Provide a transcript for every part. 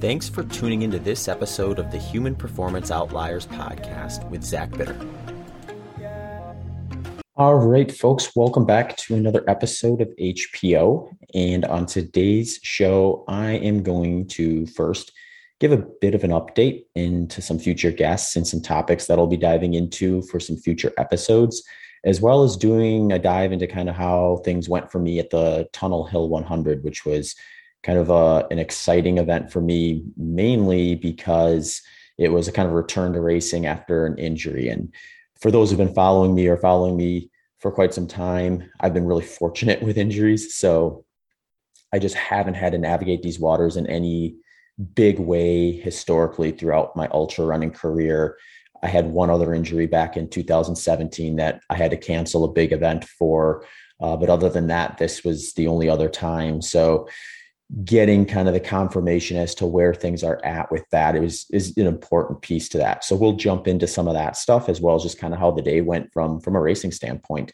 Thanks for tuning into this episode of the Human Performance Outliers podcast with Zach Bitter. All right, folks, welcome back to another episode of HPO. And on today's show, I am going to first give a bit of an update into some future guests and some topics that I'll be diving into for some future episodes, as well as doing a dive into kind of how things went for me at the Tunnel Hill 100, which was kind of a, an exciting event for me, mainly because it was a kind of return to racing after an injury. And for those who've been following me or following me for quite some time, I've been really fortunate with injuries. So I just haven't had to navigate these waters in any big way historically throughout my ultra running career. I had one other injury back in 2017 that I had to cancel a big event for. Uh, but other than that, this was the only other time. So getting kind of the confirmation as to where things are at with that is is an important piece to that. So we'll jump into some of that stuff as well as just kind of how the day went from from a racing standpoint.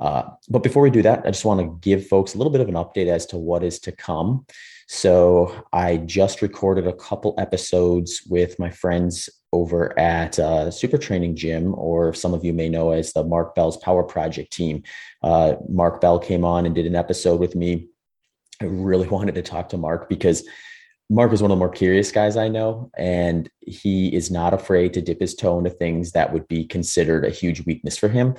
Uh, but before we do that, I just want to give folks a little bit of an update as to what is to come. So I just recorded a couple episodes with my friends over at uh, Super Training Gym, or some of you may know as the Mark Bell's Power Project team. Uh, Mark Bell came on and did an episode with me I really wanted to talk to Mark because Mark is one of the more curious guys I know, and he is not afraid to dip his toe into things that would be considered a huge weakness for him.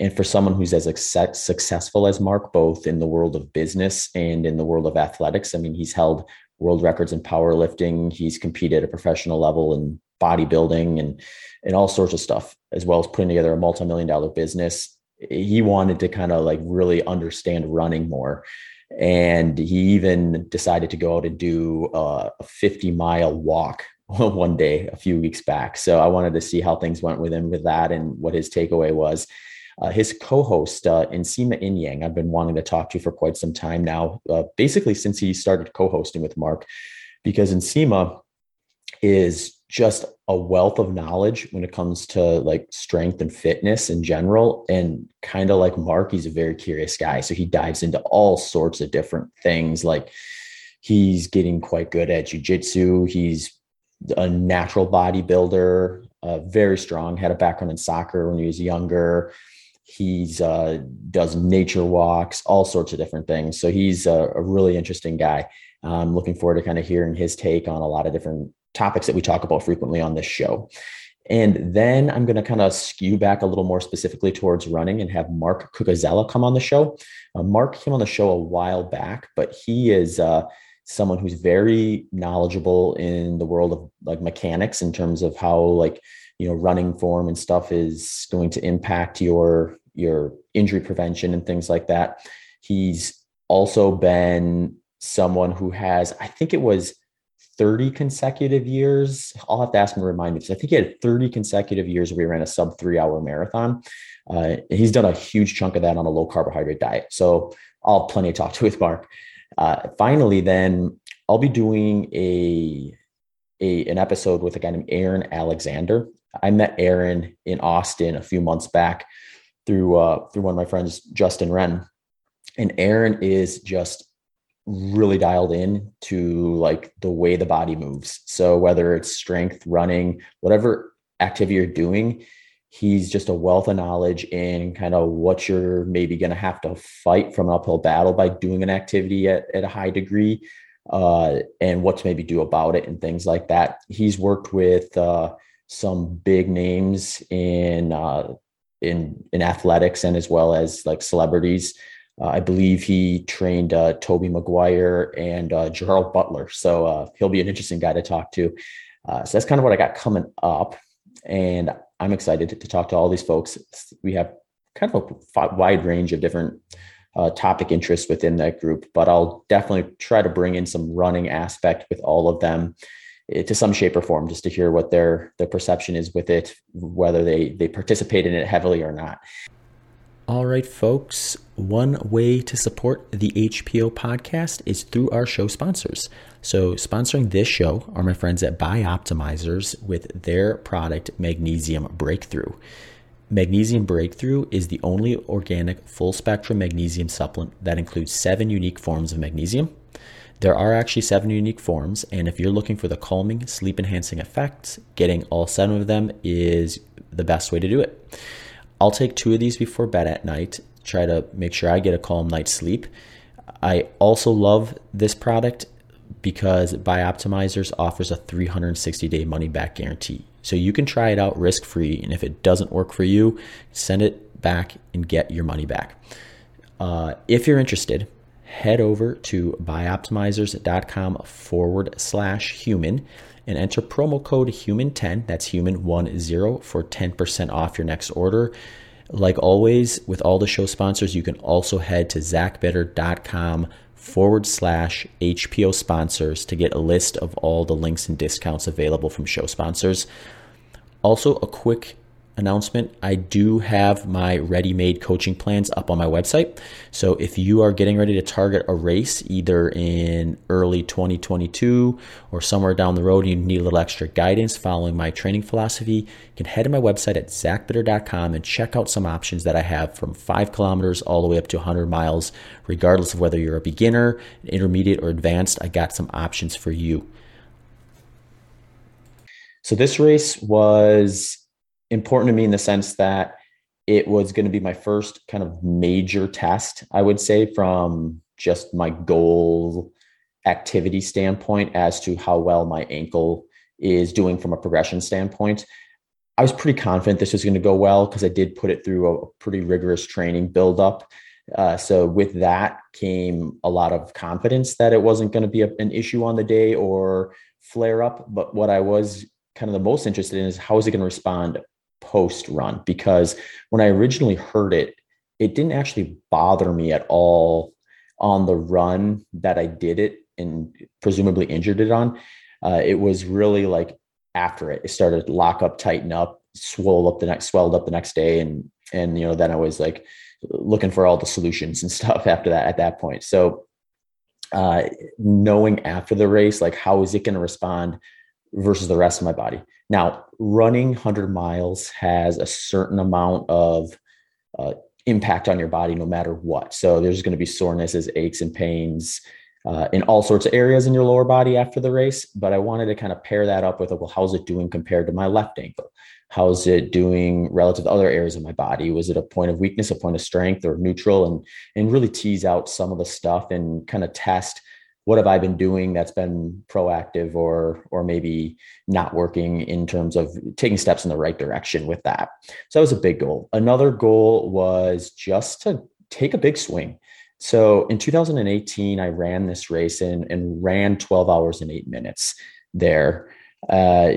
And for someone who's as successful as Mark, both in the world of business and in the world of athletics, I mean, he's held world records in powerlifting. He's competed at a professional level in bodybuilding and and all sorts of stuff, as well as putting together a multi-million dollar business. He wanted to kind of like really understand running more and he even decided to go out and do a 50 mile walk one day a few weeks back. So I wanted to see how things went with him with that and what his takeaway was. Uh, his co-host uh, Nsima Inyang, I've been wanting to talk to for quite some time now, uh, basically since he started co-hosting with Mark, because Nsima is just a wealth of knowledge when it comes to like strength and fitness in general. And kind of like Mark, he's a very curious guy. So he dives into all sorts of different things. Like he's getting quite good at jujitsu. He's a natural bodybuilder, uh, very strong, had a background in soccer when he was younger. He's uh, does nature walks, all sorts of different things. So he's a, a really interesting guy. I'm looking forward to kind of hearing his take on a lot of different topics that we talk about frequently on this show. And then I'm going to kind of skew back a little more specifically towards running and have Mark Cucuzella come on the show. Uh, Mark came on the show a while back, but he is uh, someone who's very knowledgeable in the world of like mechanics in terms of how like you know running form and stuff is going to impact your your injury prevention and things like that. He's also been someone who has, I think it was 30 consecutive years. I'll have to ask him to remind me because I think he had 30 consecutive years where he ran a sub three hour marathon. Uh, he's done a huge chunk of that on a low carbohydrate diet. So I'll have plenty to talk to with Mark. Uh, finally, then I'll be doing a, a an episode with a guy named Aaron Alexander. I met Aaron in Austin a few months back through uh, through one of my friends, Justin Wren. And Aaron is just really dialed in to like the way the body moves. So whether it's strength, running, whatever activity you're doing, he's just a wealth of knowledge in kind of what you're maybe going to have to fight from an uphill battle by doing an activity at, at a high degree uh, and what to maybe do about it and things like that. He's worked with uh, some big names in uh, in in athletics and as well as like celebrities. Uh, I believe he trained uh, Tobey Maguire and uh, Gerard Butler. So uh, he'll be an interesting guy to talk to. Uh, so that's kind of what I got coming up. And I'm excited to, to, talk to all these folks. We have kind of a wide range of different uh, topic interests within that group, but I'll definitely try to bring in some running aspect with all of them eh, to some shape or form, just to hear what their their perception is with it, whether they they participate in it heavily or not. All right, folks. One way to support the HPO podcast is through our show sponsors. So, sponsoring this show are my friends at Bioptimizers with their product Magnesium Breakthrough. Magnesium Breakthrough is the only organic full spectrum magnesium supplement that includes seven unique forms of magnesium. There are actually seven unique forms, and if you're looking for the calming, sleep enhancing effects, getting all seven of them is the best way to do it. I'll take two of these before bed at night, try to make sure I get a calm night's sleep. I also love this product because Bioptimizers offers a 360 day money back guarantee. So you can try it out risk free, and if it doesn't work for you, send it back and get your money back. Uh, if you're interested, head over to bioptimizers.com forward slash human and enter promo code human10 that's human10 for 10% off your next order. Like always with all the show sponsors you can also head to zachbitter.com forward slash hpo sponsors to get a list of all the links and discounts available from show sponsors. Also a quick announcement, I do have my ready made coaching plans up on my website. So if you are getting ready to target a race either in early 2022 or somewhere down the road, and you need a little extra guidance following my training philosophy, you can head to my website at zachbitter.com and check out some options that I have from five kilometers all the way up to 100 miles, regardless of whether you're a beginner, intermediate, or advanced. I got some options for you. So this race was important to me in the sense that it was going to be my first kind of major test, I would say, from just my goal activity standpoint as to how well my ankle is doing from a progression standpoint. I was pretty confident this was going to go well because I did put it through a pretty rigorous training buildup. Uh, so with that came a lot of confidence that it wasn't going to be a, an issue on the day or flare up. But what I was kind of the most interested in is how is it going to respond post run because when I originally heard it, it didn't actually bother me at all on the run that I did it and presumably injured it on. Uh, it was really like after it, it started to lock up, tighten up, swell up the next, swelled up the next day, and and you know then I was like looking for all the solutions and stuff after that at that point. So uh, knowing after the race, like how is it going to respond versus the rest of my body? Now, running 100 miles has a certain amount of uh, impact on your body no matter what. So there's going to be sorenesses, aches, and pains uh, in all sorts of areas in your lower body after the race. But I wanted to kind of pair that up with, well, how's it doing compared to my left ankle? How's it doing relative to other areas of my body? Was it a point of weakness, a point of strength, or neutral? And and really tease out some of the stuff and kind of test what have I been doing that's been proactive or or maybe not working in terms of taking steps in the right direction with that. So that was a big goal. Another goal was just to take a big swing. So in 2018, I ran this race and, and ran 12 hours and eight minutes there. Uh,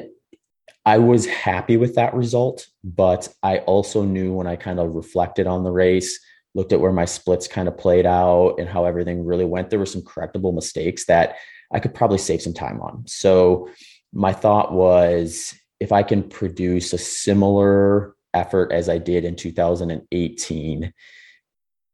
I was happy with that result, but I also knew when I kind of reflected on the race looked at where my splits kind of played out and how everything really went, there were some correctable mistakes that I could probably save some time on. So my thought was if I can produce a similar effort as I did in 2018,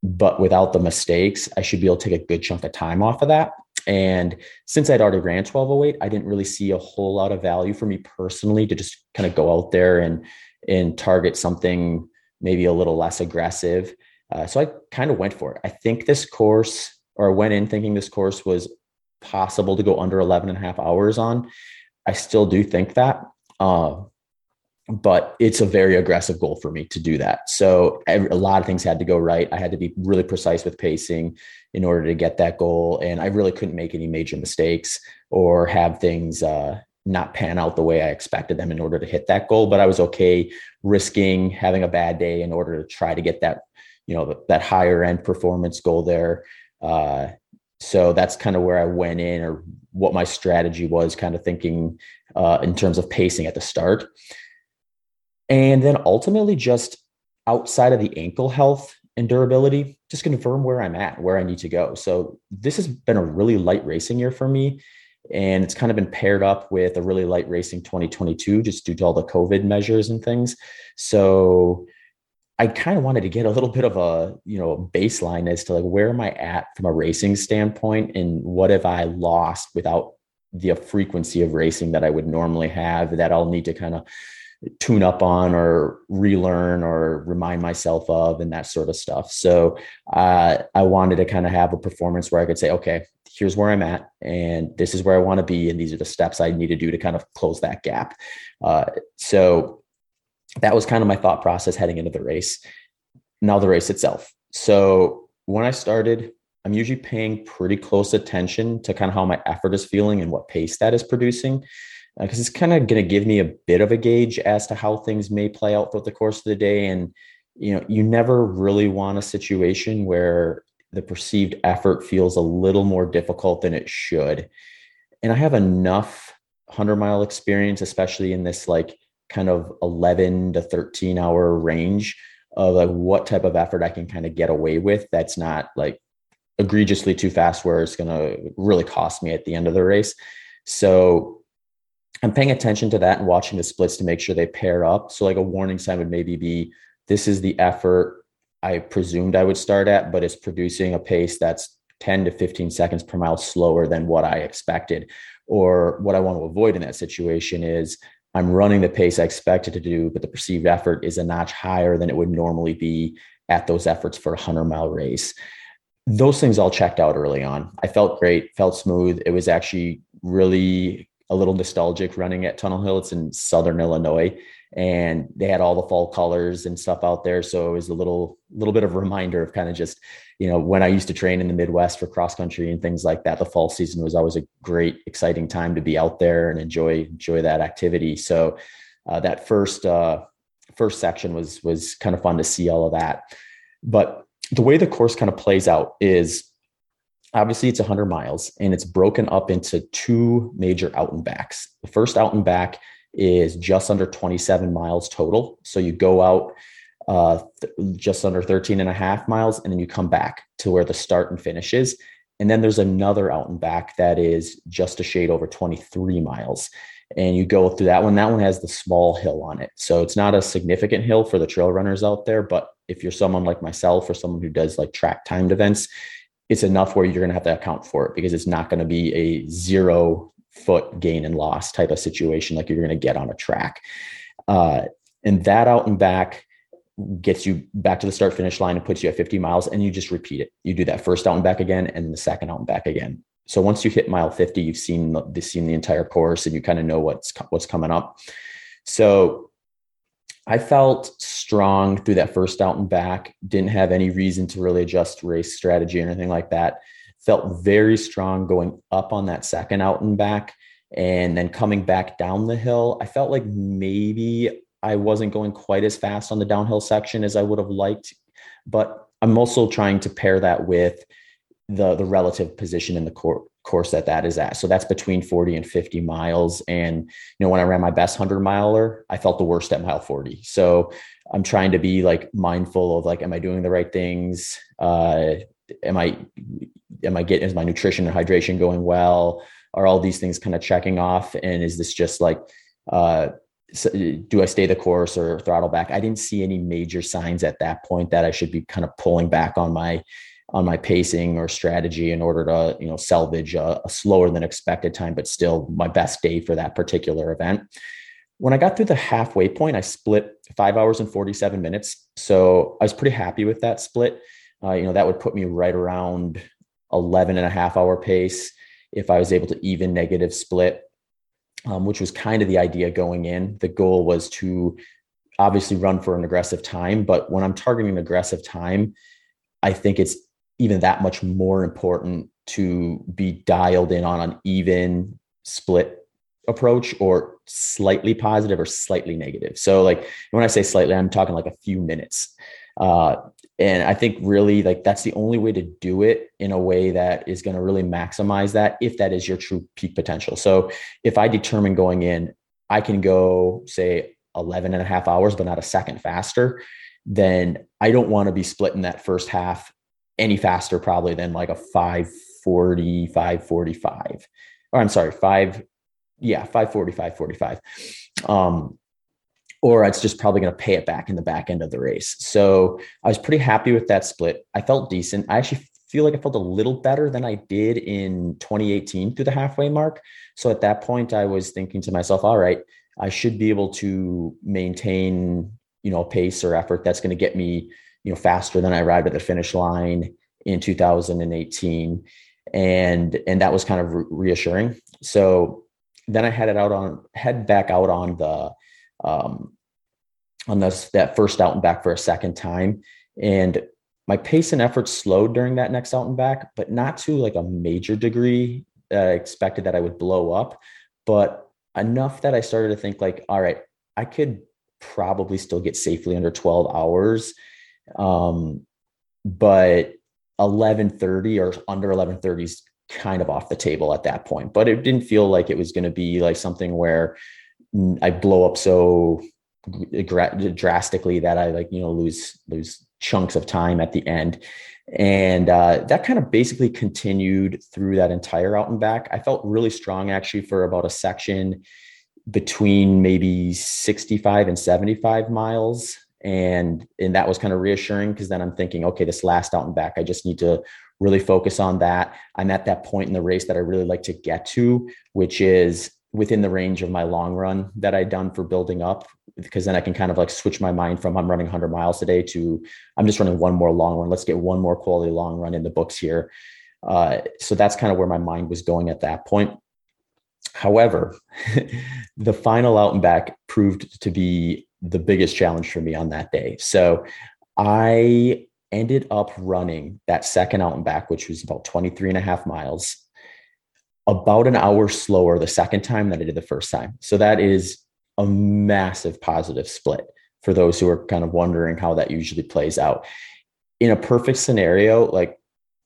but without the mistakes, I should be able to take a good chunk of time off of that. And since I'd already ran 1208, I didn't really see a whole lot of value for me personally to just kind of go out there and and target something maybe a little less aggressive. Uh, so I kind of went for it. I think this course, or went in thinking this course was possible to go under 11 and a half hours on. I still do think that. Uh, but it's a very aggressive goal for me to do that. So a lot of things had to go right. I had to be really precise with pacing in order to get that goal. And I really couldn't make any major mistakes or have things uh, not pan out the way I expected them in order to hit that goal. But I was okay risking having a bad day in order to try to get that you know that higher end performance goal there. Uh, so that's kind of where i went in or what my strategy was kind of thinking uh, in terms of pacing at the start. And then ultimately just outside of the ankle health and durability just confirm where i'm at where i need to go. So this has been a really light racing year for me and it's kind of been paired up with a really light racing 2022 just due to all the covid measures and things. So I kind of wanted to get a little bit of a, you know, baseline as to like where am I at from a racing standpoint and what have I lost without the frequency of racing that I would normally have that I'll need to kind of tune up on or relearn or remind myself of and that sort of stuff. So uh, I wanted to kind of have a performance where I could say, okay, here's where I'm at, and this is where I want to be, and these are the steps I need to do to kind of close that gap. Uh, so that was kind of my thought process heading into the race. Now the race itself. So when I started, I'm usually paying pretty close attention to kind of how my effort is feeling and what pace that is producing because uh, it's kind of going to give me a bit of a gauge as to how things may play out throughout the course of the day and you know you never really want a situation where the perceived effort feels a little more difficult than it should and i have enough 100 mile experience especially in this like kind of 11 to 13 hour range of like what type of effort i can kind of get away with that's not like egregiously too fast where it's going to really cost me at the end of the race so I'm paying attention to that and watching the splits to make sure they pair up. So, like a warning sign would maybe be this is the effort I presumed I would start at, but it's producing a pace that's 10 to 15 seconds per mile slower than what I expected. Or what I want to avoid in that situation is I'm running the pace I expected to do, but the perceived effort is a notch higher than it would normally be at those efforts for a 100 mile race. Those things all checked out early on. I felt great, felt smooth. It was actually really a little nostalgic running at Tunnel Hill. It's in Southern Illinois, and they had all the fall colors and stuff out there. So it was a little little bit of a reminder of kind of just you know when I used to train in the Midwest for cross country and things like that. The fall season was always a great, exciting time to be out there and enjoy enjoy that activity. So uh, that first uh, first section was was kind of fun to see all of that. But the way the course kind of plays out is obviously it's 100 miles and it's broken up into two major out and backs. The first out and back is just under 27 miles total. So you go out uh, th- just under 13 and a half miles and then you come back to where the start and finish is. And then there's another out and back that is just a shade over 23 miles. And you go through that one. That one has the small hill on it. So it's not a significant hill for the trail runners out there. But if you're someone like myself or someone who does like track timed events, it's enough where you're going to have to account for it because it's not going to be a zero foot gain and loss type of situation like you're going to get on a track. Uh, and that out and back gets you back to the start finish line and puts you at 50 miles and you just repeat it. You do that first out and back again and the second out and back again. So once you hit mile 50, you've seen the, seen the entire course and you kind of know what's what's coming up. So I felt strong through that first out and back. Didn't have any reason to really adjust race strategy or anything like that. Felt very strong going up on that second out and back. And then coming back down the hill, I felt like maybe I wasn't going quite as fast on the downhill section as I would have liked. But I'm also trying to pair that with the the relative position in the course that that is at. So that's between 40 and 50 miles. And, you know, when I ran my best 100 miler, I felt the worst at mile 40. So I'm trying to be like mindful of like, am I doing the right things? Uh, am I, am I getting, is my nutrition and hydration going well? Are all these things kind of checking off? And is this just like, uh, do I stay the course or throttle back? I didn't see any major signs at that point that I should be kind of pulling back on my on my pacing or strategy in order to you know salvage a, a, slower than expected time but still my best day for that particular event when i got through the halfway point i split five hours and 47 minutes so i was pretty happy with that split uh, you know that would put me right around 11 and a half hour pace if i was able to even negative split um, which was kind of the idea going in the goal was to obviously run for an aggressive time but when i'm targeting an aggressive time I think it's even that much more important to be dialed in on an even split approach or slightly positive or slightly negative. So like when I say slightly, I'm talking like a few minutes. Uh, and I think really like that's the only way to do it in a way that is going to really maximize that if that is your true peak potential. So if I determine going in, I can go say 11 and a half hours, but not a second faster, then I don't want to be splitting that first half any faster probably than like a 540 545 or i'm sorry 5 yeah 540 545 um or it's just probably going to pay it back in the back end of the race so i was pretty happy with that split i felt decent i actually feel like i felt a little better than i did in 2018 through the halfway mark so at that point i was thinking to myself all right I should be able to maintain, you know, a pace or effort that's going to get me, you know, faster than I arrived at the finish line in 2018. And and that was kind of reassuring. So then I headed out on head back out on the um on this that first out and back for a second time. And my pace and effort slowed during that next out and back, but not to like a major degree that I expected that I would blow up, but enough that I started to think like, all right, I could probably still get safely under 12 hours. Um, but 1130 or under 1130 is kind of off the table at that point. But it didn't feel like it was going to be like something where I blow up so drastically that I like, you know, lose, lose chunks of time at the end. And uh, that kind of basically continued through that entire out and back. I felt really strong actually for about a section between maybe 65 and 75 miles. And, and that was kind of reassuring because then I'm thinking, okay, this last out and back, I just need to really focus on that. I'm at that point in the race that I really like to get to, which is within the range of my long run that I'd done for building up, because then I can kind of like switch my mind from I'm running 100 miles a day to I'm just running one more long run. Let's get one more quality long run in the books here. Uh, so that's kind of where my mind was going at that point. However, the final out and back proved to be the biggest challenge for me on that day. So I ended up running that second out and back, which was about 23 and a half miles about an hour slower the second time than I did the first time. So that is a massive positive split for those who are kind of wondering how that usually plays out. In a perfect scenario, like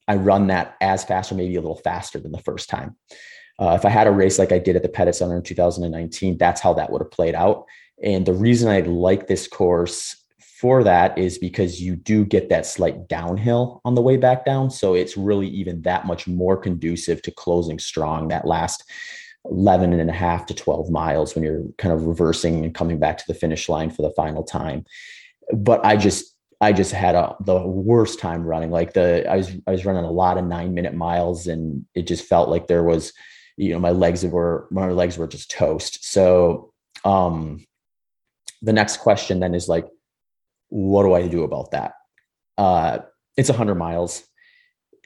I run that as fast or maybe a little faster than the first time. Uh, if I had a race like I did at the Pettit Center in 2019, that's how that would have played out. And the reason I like this course for that is because you do get that slight downhill on the way back down. So it's really even that much more conducive to closing strong that last 11 and a half to 12 miles when you're kind of reversing and coming back to the finish line for the final time. But I just, I just had a, the worst time running. Like the, I was, I was running a lot of nine minute miles and it just felt like there was, you know, my legs were, my legs were just toast. So, um, the next question then is like, what do I do about that? Uh, it's 100 miles.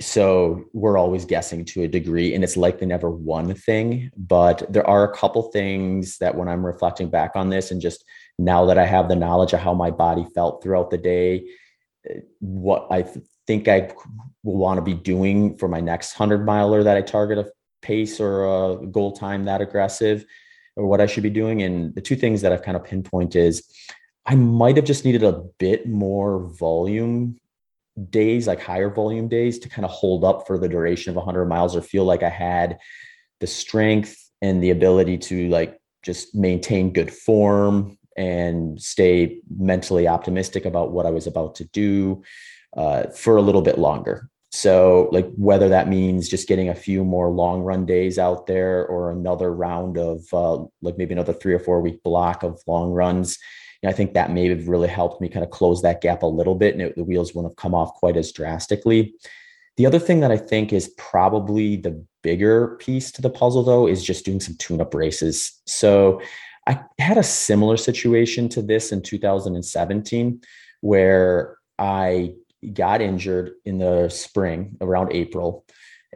So we're always guessing to a degree, and it's likely never one thing. But there are a couple things that when I'm reflecting back on this, and just now that I have the knowledge of how my body felt throughout the day, what I think I will want to be doing for my next 100 miler that I target a pace or a goal time that aggressive, or what I should be doing. And the two things that I've kind of pinpointed is I might have just needed a bit more volume days, like higher volume days to kind of hold up for the duration of 100 miles or feel like I had the strength and the ability to like just maintain good form and stay mentally optimistic about what I was about to do uh, for a little bit longer. So, like, whether that means just getting a few more long run days out there or another round of uh, like maybe another three or four week block of long runs I think that may have really helped me kind of close that gap a little bit and it, the wheels wouldn't have come off quite as drastically. The other thing that I think is probably the bigger piece to the puzzle, though, is just doing some tune up races. So I had a similar situation to this in 2017 where I got injured in the spring around April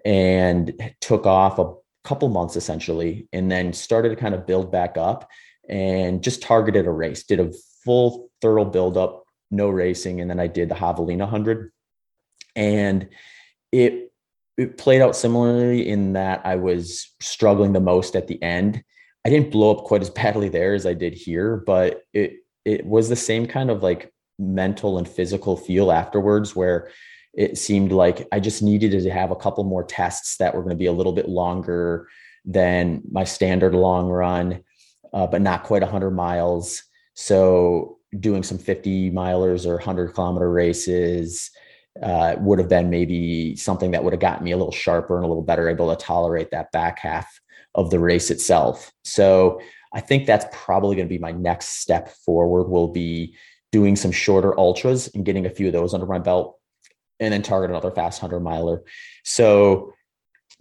and took off a couple months essentially and then started to kind of build back up and just targeted a race, did a full thorough build up, no racing. And then I did the Javelina 100. And it, it played out similarly in that I was struggling the most at the end. I didn't blow up quite as badly there as I did here, but it it was the same kind of like mental and physical feel afterwards where it seemed like I just needed to have a couple more tests that were going to be a little bit longer than my standard long run uh, but not quite 100 miles. So doing some 50 milers or 100 kilometer races uh, would have been maybe something that would have gotten me a little sharper and a little better able to tolerate that back half of the race itself. So I think that's probably going to be my next step forward. Will be doing some shorter ultras and getting a few of those under my belt, and then target another fast hundred miler. So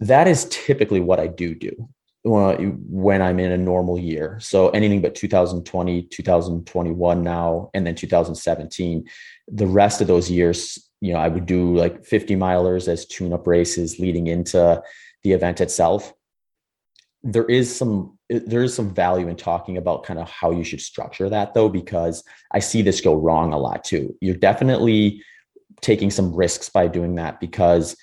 that is typically what I do do. When I'm in a normal year. So anything but 2020, 2021 now, and then 2017. The rest of those years, you know, I would do like 50 milers as tune up races leading into the event itself. There is some there is some value in talking about kind of how you should structure that though, because I see this go wrong a lot too. You're definitely taking some risks by doing that because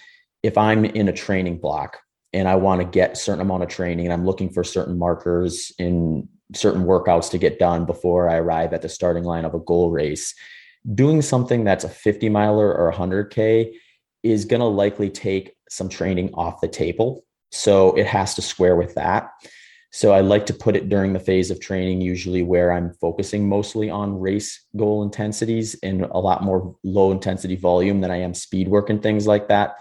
if I'm in a training block and I want to get certain amount of training and I'm looking for certain markers in certain workouts to get done before I arrive at the starting line of a goal race, doing something that's a 50 miler or 100K is going to likely take some training off the table. So it has to square with that. So I like to put it during the phase of training, usually where I'm focusing mostly on race goal intensities and a lot more low intensity volume than I am speed work and things like that.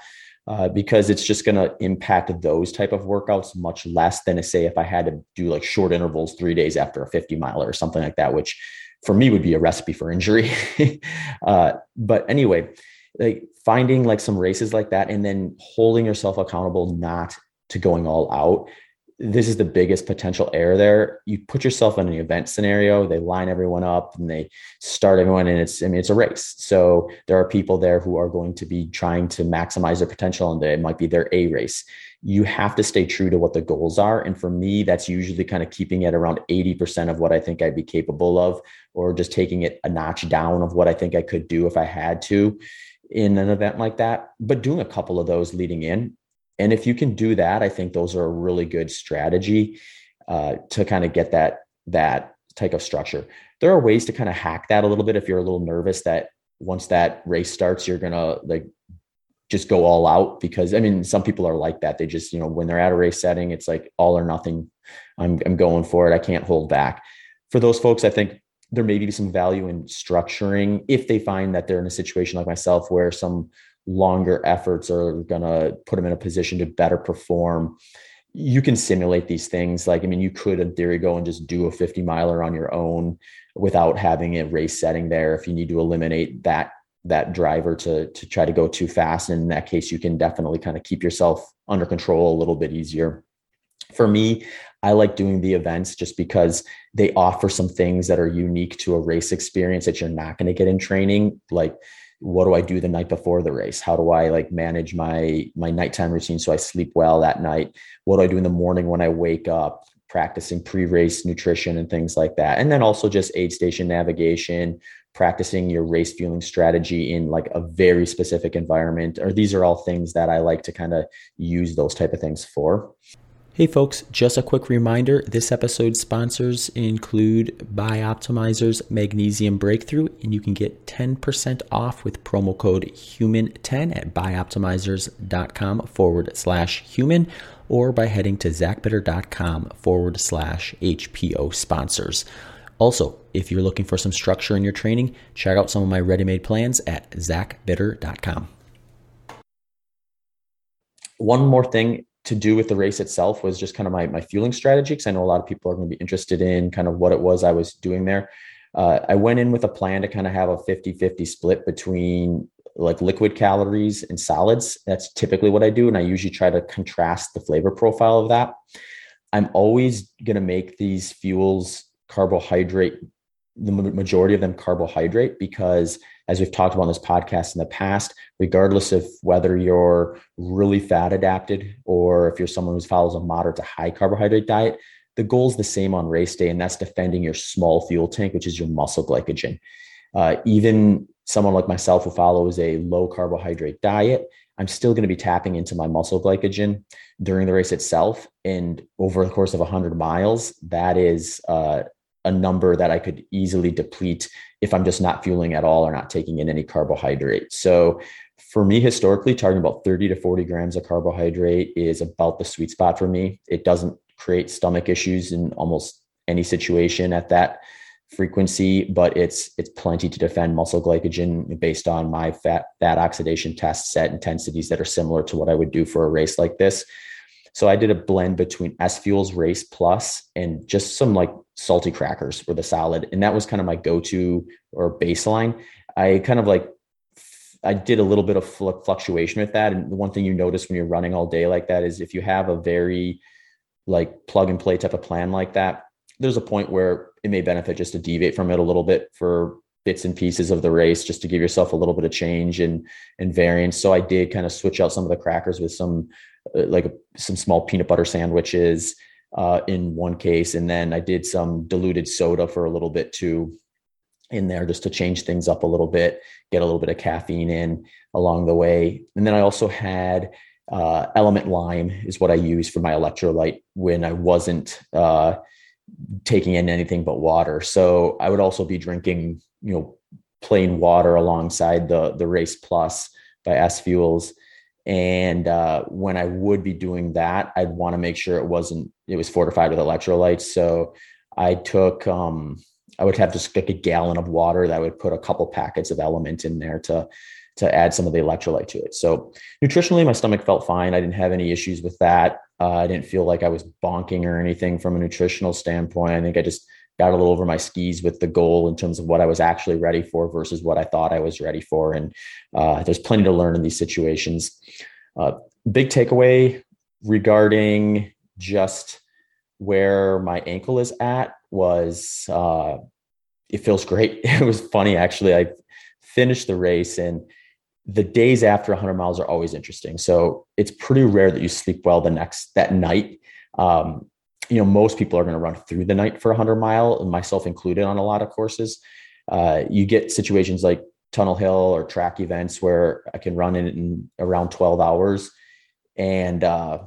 Uh, because it's just going to impact those type of workouts much less than, say, if I had to do like short intervals three days after a 50 mile or something like that, which for me would be a recipe for injury. uh, but anyway, like finding like some races like that and then holding yourself accountable not to going all out this is the biggest potential error there. You put yourself in an event scenario, they line everyone up and they start everyone and it's I mean it's a race. So there are people there who are going to be trying to maximize their potential and it might be their A race. You have to stay true to what the goals are and for me that's usually kind of keeping it around 80% of what I think I'd be capable of or just taking it a notch down of what I think I could do if I had to in an event like that, but doing a couple of those leading in and if you can do that, I think those are a really good strategy uh, to kind of get that that type of structure. There are ways to kind of hack that a little bit if you're a little nervous that once that race starts, you're gonna like just go all out because I mean some people are like that. They just, you know, when they're at a race setting, it's like all or nothing. I'm I'm going for it. I can't hold back. For those folks, I think there may be some value in structuring if they find that they're in a situation like myself where some longer efforts are going to put them in a position to better perform. You can simulate these things. Like i mean you could in theory go and just do a 50 miler on your own without having a race setting there. If you need to eliminate that that driver to to try to go too fast and in that case you can definitely kind of keep yourself under control a little bit easier. For me i like doing the events just because they offer some things that are unique to a race experience that you're not going to get in training. Like what do I do the night before the race? How do I like manage my my nighttime routine so I sleep well that night? What do I do in the morning when I wake up? Practicing pre-race nutrition and things like that. And then also just aid station navigation, practicing your race fueling strategy in like a very specific environment. Or these are all things that I like to kind of use those type of things for. Hey folks, just a quick reminder this episode's sponsors include Bioptimizer's Magnesium Breakthrough, and you can get 10% off with promo code HUMAN10 at bioptimizers.com forward slash human or by heading to zachbitter.com forward slash HPO sponsors. Also, if you're looking for some structure in your training, check out some of my ready made plans at zachbitter.com. One more thing to do with the race itself was just kind of my, my fueling strategy because I know a lot of people are going to be interested in kind of what it was I was doing there. Uh, I went in with a plan to kind of have a 50 50 split between like liquid calories and solids. That's typically what I do. And I usually try to contrast the flavor profile of that. I'm always going to make these fuels carbohydrate, the majority of them carbohydrate because as we've talked about on this podcast in the past, regardless of whether you're really fat adapted or if you're someone who follows a moderate to high carbohydrate diet, the goal is the same on race day, and that's defending your small fuel tank, which is your muscle glycogen. Uh, even someone like myself who follows a low carbohydrate diet, I'm still going to be tapping into my muscle glycogen during the race itself. And over the course of 100 miles, that is uh, a number that I could easily deplete if I'm just not fueling at all or not taking in any carbohydrate. So for me, historically, targeting about 30 to 40 grams of carbohydrate is about the sweet spot for me. It doesn't create stomach issues in almost any situation at that frequency, but it's it's plenty to defend muscle glycogen based on my fat fat oxidation test set intensities that are similar to what I would do for a race like this. So I did a blend between S Fuels Race Plus and just some like salty crackers for the salad. And that was kind of my go to or baseline. I kind of like, I did a little bit of fluctuation with that. And the one thing you notice when you're running all day like that is if you have a very like plug and play type of plan like that, there's a point where it may benefit just to deviate from it a little bit for bits and pieces of the race just to give yourself a little bit of change and and variance. So I did kind of switch out some of the crackers with some like some small peanut butter sandwiches uh, in one case, and then I did some diluted soda for a little bit too in there just to change things up a little bit, get a little bit of caffeine in along the way. And then I also had uh, LMNT Lime is what I use for my electrolyte when I wasn't uh, taking in anything but water. So I would also be drinking, you know, plain water alongside the the Race Plus by S Fuels. And uh, when I would be doing that, I'd want to make sure it wasn't it was fortified with electrolytes. So I took um, I would have just like a gallon of water that would put a couple packets of LMNT in there to to add some of the electrolyte to it. So nutritionally, my stomach felt fine. I didn't have any issues with that. Uh, I didn't feel like I was bonking or anything from a nutritional standpoint. I think I just got a little over my skis with the goal in terms of what I was actually ready for versus what I thought I was ready for. And uh, there's plenty to learn in these situations. Uh, big takeaway regarding just where my ankle is at was uh, it feels great. It was funny actually. I finished the race and the days after 100 miles are always interesting. So it's pretty rare that you sleep well the next that night. Um, you know, most people are going to run through the night for a 100 mile, myself included, on a lot of courses. Uh, you get situations like Tunnel Hill or track events where I can run in, in around 12 hours, and uh,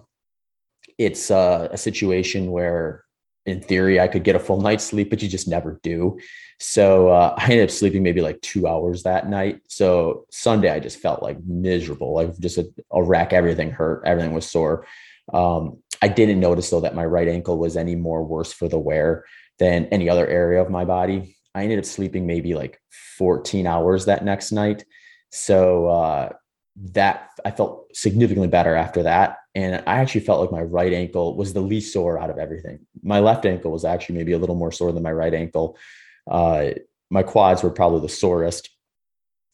it's uh, a situation where in theory, I could get a full night's sleep, but you just never do. So uh, I ended up sleeping maybe like two hours that night. So Sunday, I just felt like miserable, like just a, a wreck. Everything hurt, everything was sore. Um, I didn't notice though that my right ankle was any more worse for the wear than any other area of my body. I ended up sleeping maybe like 14 hours that next night. So uh, that I felt significantly better after that. And I actually felt like my right ankle was the least sore out of everything. My left ankle was actually maybe a little more sore than my right ankle. Uh, my quads were probably the sorest.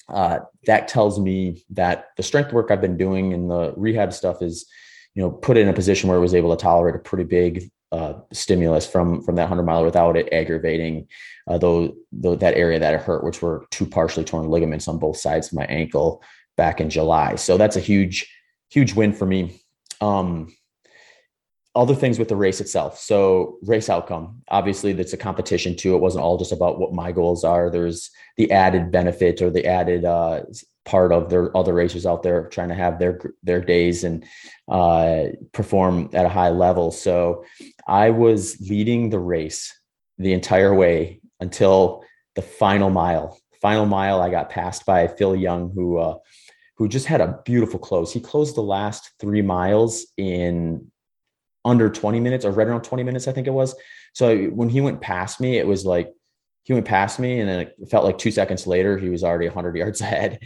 Uh, that tells me that the strength work I've been doing and the rehab stuff is, you know, put in a position where it was able to tolerate a pretty big uh, stimulus from from that 100 mile without it aggravating uh, though, though that area that it hurt, which were two partially torn ligaments on both sides of my ankle back in July. So that's a huge, huge win for me. Um, other things with the race itself. So race outcome, obviously that's a competition too. It wasn't all just about what my goals are. There's the added benefit or the added uh, part of their other racers out there trying to have their their days and uh, perform at a high level. So I was leading the race the entire way until the final mile. Final mile, I got passed by Phil Young, who uh, who just had a beautiful close. He closed the last three miles in under 20 minutes or right around 20 minutes, I think it was. So when he went past me, it was like he went past me, and then it felt like two seconds later, he was already 100 yards ahead.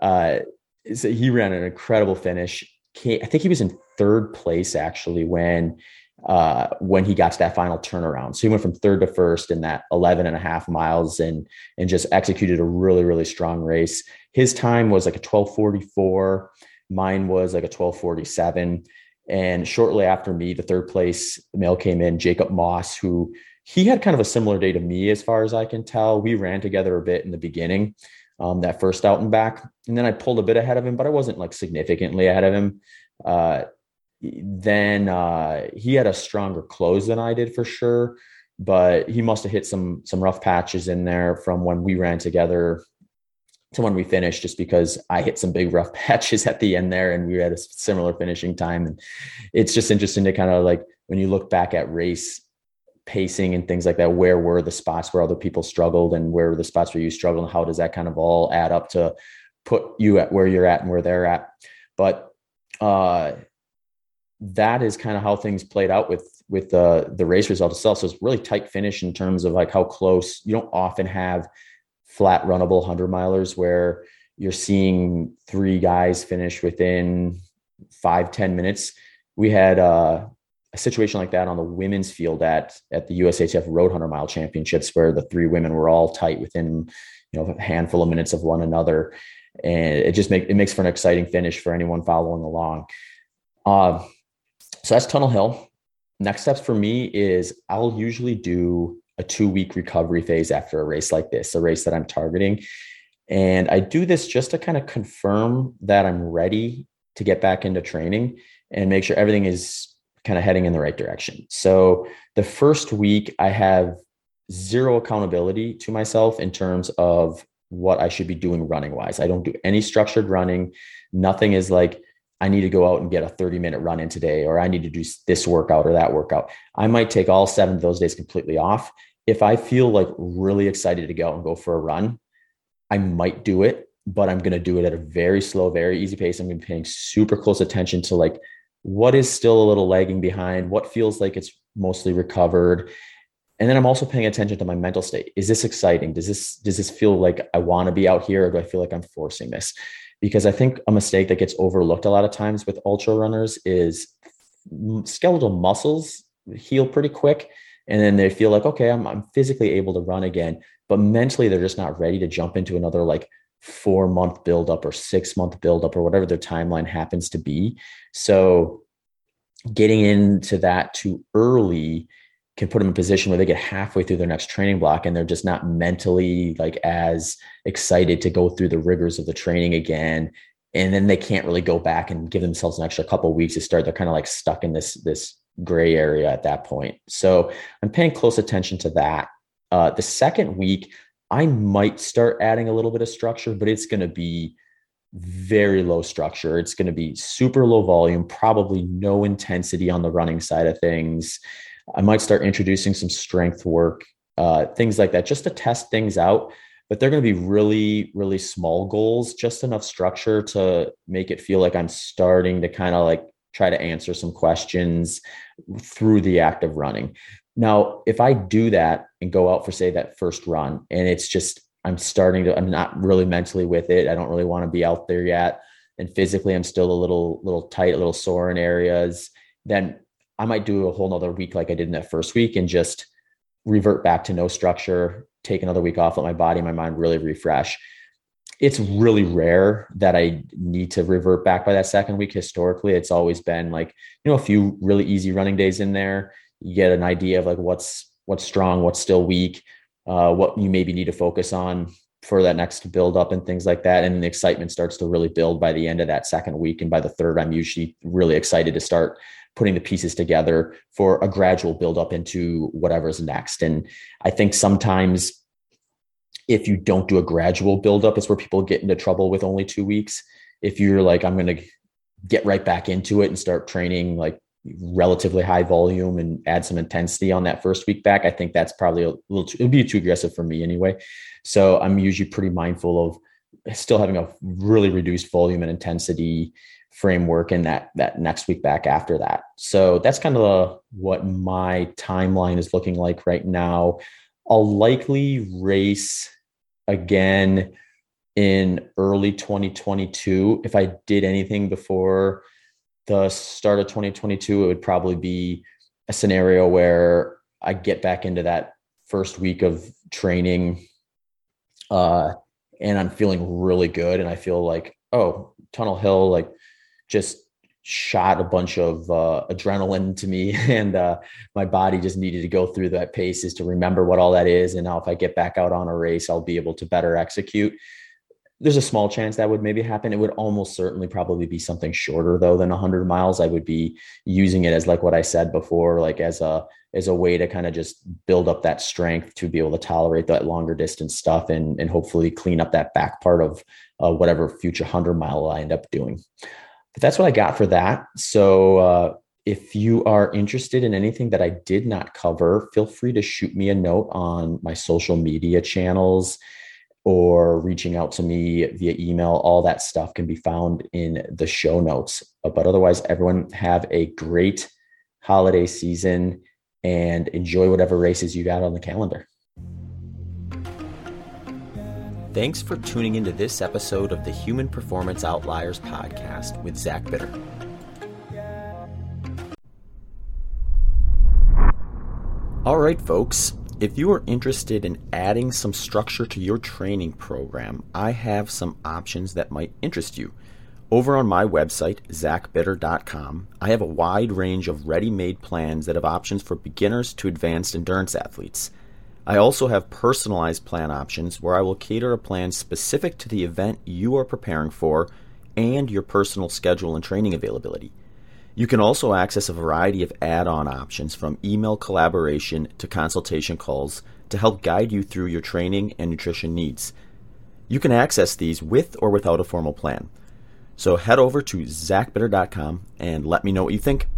Uh, so he ran an incredible finish. I think he was in third place actually when uh, when he got to that final turnaround. So he went from third to first in that 11 and a half miles and, and just executed a really, really strong race. His time was like a 1244. Mine was like a 1247. And shortly after me, the third place male came in, Jacob Moss, who he had kind of a similar day to me, as far as I can tell. We ran together a bit in the beginning, um, that first out and back. And then I pulled a bit ahead of him, but I wasn't like significantly ahead of him. Uh, then uh, he had a stronger close than I did for sure. But he must have hit some some rough patches in there from when we ran together to when we finished, just because I hit some big rough patches at the end there, and we had a similar finishing time. And it's just interesting to kind of like when you look back at race pacing and things like that, where were the spots where other people struggled, and where were the spots where you struggled, and how does that kind of all add up to put you at where you're at and where they're at? But uh, that is kind of how things played out with with the the race result itself. So it's really tight finish in terms of like how close. You don't often have flat runnable hundred milers where you're seeing three guys finish within five ten minutes. We had uh, a situation like that on the women's field at at the USATF Road Hundred Mile Championships, where the three women were all tight within you know a handful of minutes of one another, and it just make it makes for an exciting finish for anyone following along. Uh, so that's Tunnel Hill. next steps for me is I'll usually do a two week recovery phase after a race like this, a race that I'm targeting. And I do this just to kind of confirm that I'm ready to get back into training and make sure everything is kind of heading in the right direction. So the first week, I have zero accountability to myself in terms of what I should be doing running wise. I don't do any structured running. Nothing is like, I need to go out and get a 30 minute run in today, or I need to do this workout or that workout. I might take all seven of those days completely off. If I feel like really excited to go out and go for a run, I might do it, but I'm going to do it at a very slow, very easy pace. I'm going to be paying super close attention to like what is still a little lagging behind, what feels like it's mostly recovered. And then I'm also paying attention to my mental state. Is this exciting? Does this does this feel like I want to be out here or do I feel like I'm forcing this? Because I think a mistake that gets overlooked a lot of times with ultra runners is skeletal muscles heal pretty quick and then they feel like okay I'm, I'm physically able to run again but mentally they're just not ready to jump into another like four month buildup or six month buildup or whatever their timeline happens to be. So getting into that too early can put them in a position where they get halfway through their next training block and they're just not mentally like as excited to go through the rigors of the training again and then they can't really go back and give themselves an extra couple weeks to start they're kind of like stuck in this this gray area at that point so i'm paying close attention to that uh, the second week I might start adding a little bit of structure, but it's going to be very low structure. It's going to be super low volume, probably no intensity on the running side of things. I might start introducing some strength work, uh, things like that, just to test things out. But they're going to be really, really small goals, just enough structure to make it feel like I'm starting to kind of like try to answer some questions through the act of running. Now, if I do that and go out for, say, that first run, and it's just, I'm starting to, I'm not really mentally with it. I don't really want to be out there yet. And physically, I'm still a little, little tight, a little sore in areas. Then I might do a whole nother week like I did in that first week and just revert back to no structure, take another week off, let my body, my mind really refresh. It's really rare that I need to revert back by that second week. Historically, it's always been like, you know, a few really easy running days in there you get an idea of like what's what's strong, what's still weak, uh, what you maybe need to focus on for that next build up and things like that. And the excitement starts to really build by the end of that second week. And by the third, I'm usually really excited to start putting the pieces together for a gradual build up into whatever's next. And I think sometimes if you don't do a gradual build up, it's where people get into trouble with only two weeks. If you're like, I'm going to get right back into it and start training like relatively high volume and add some intensity on that first week back, I think that's probably a little too, it'd be too aggressive for me anyway. So I'm usually pretty mindful of still having a really reduced volume and intensity framework in that that next week back after that. So that's kind of the, what my timeline is looking like right now. I'll likely race again in early 2022 if I did anything before the start of 2022, it would probably be a scenario where I get back into that first week of training uh, and I'm feeling really good. And I feel like, oh, Tunnel Hill, like just shot a bunch of uh, adrenaline to me and uh, my body just needed to go through that paces to remember what all that is and now if i get back out on a race i'll be able to better execute there's a small chance that would maybe happen. It would almost certainly probably be something shorter though than 100 miles. I would be using it as like what I said before, like as a as a way to kind of just build up that strength to be able to tolerate that longer distance stuff and and hopefully clean up that back part of uh, whatever future 100 mile I end up doing. But that's what I got for that. So uh, if you are interested in anything that I did not cover, feel free to shoot me a note on my social media channels or reaching out to me via email, all that stuff can be found in the show notes. But otherwise, everyone have a great holiday season and enjoy whatever races you got on the calendar. Thanks for tuning into this episode of the Human Performance Outliers podcast with Zach Bitter. All right, folks. If you are interested in adding some structure to your training program, I have some options that might interest you. Over on my website, zachbitter.com, I have a wide range of ready made plans that have options for beginners to advanced endurance athletes. I also have personalized plan options where I will cater a plan specific to the event you are preparing for and your personal schedule and training availability. You can also access a variety of add on options from email collaboration to consultation calls to help guide you through your training and nutrition needs. You can access these with or without a formal plan. So head over to zachbitter.com and let me know what you think.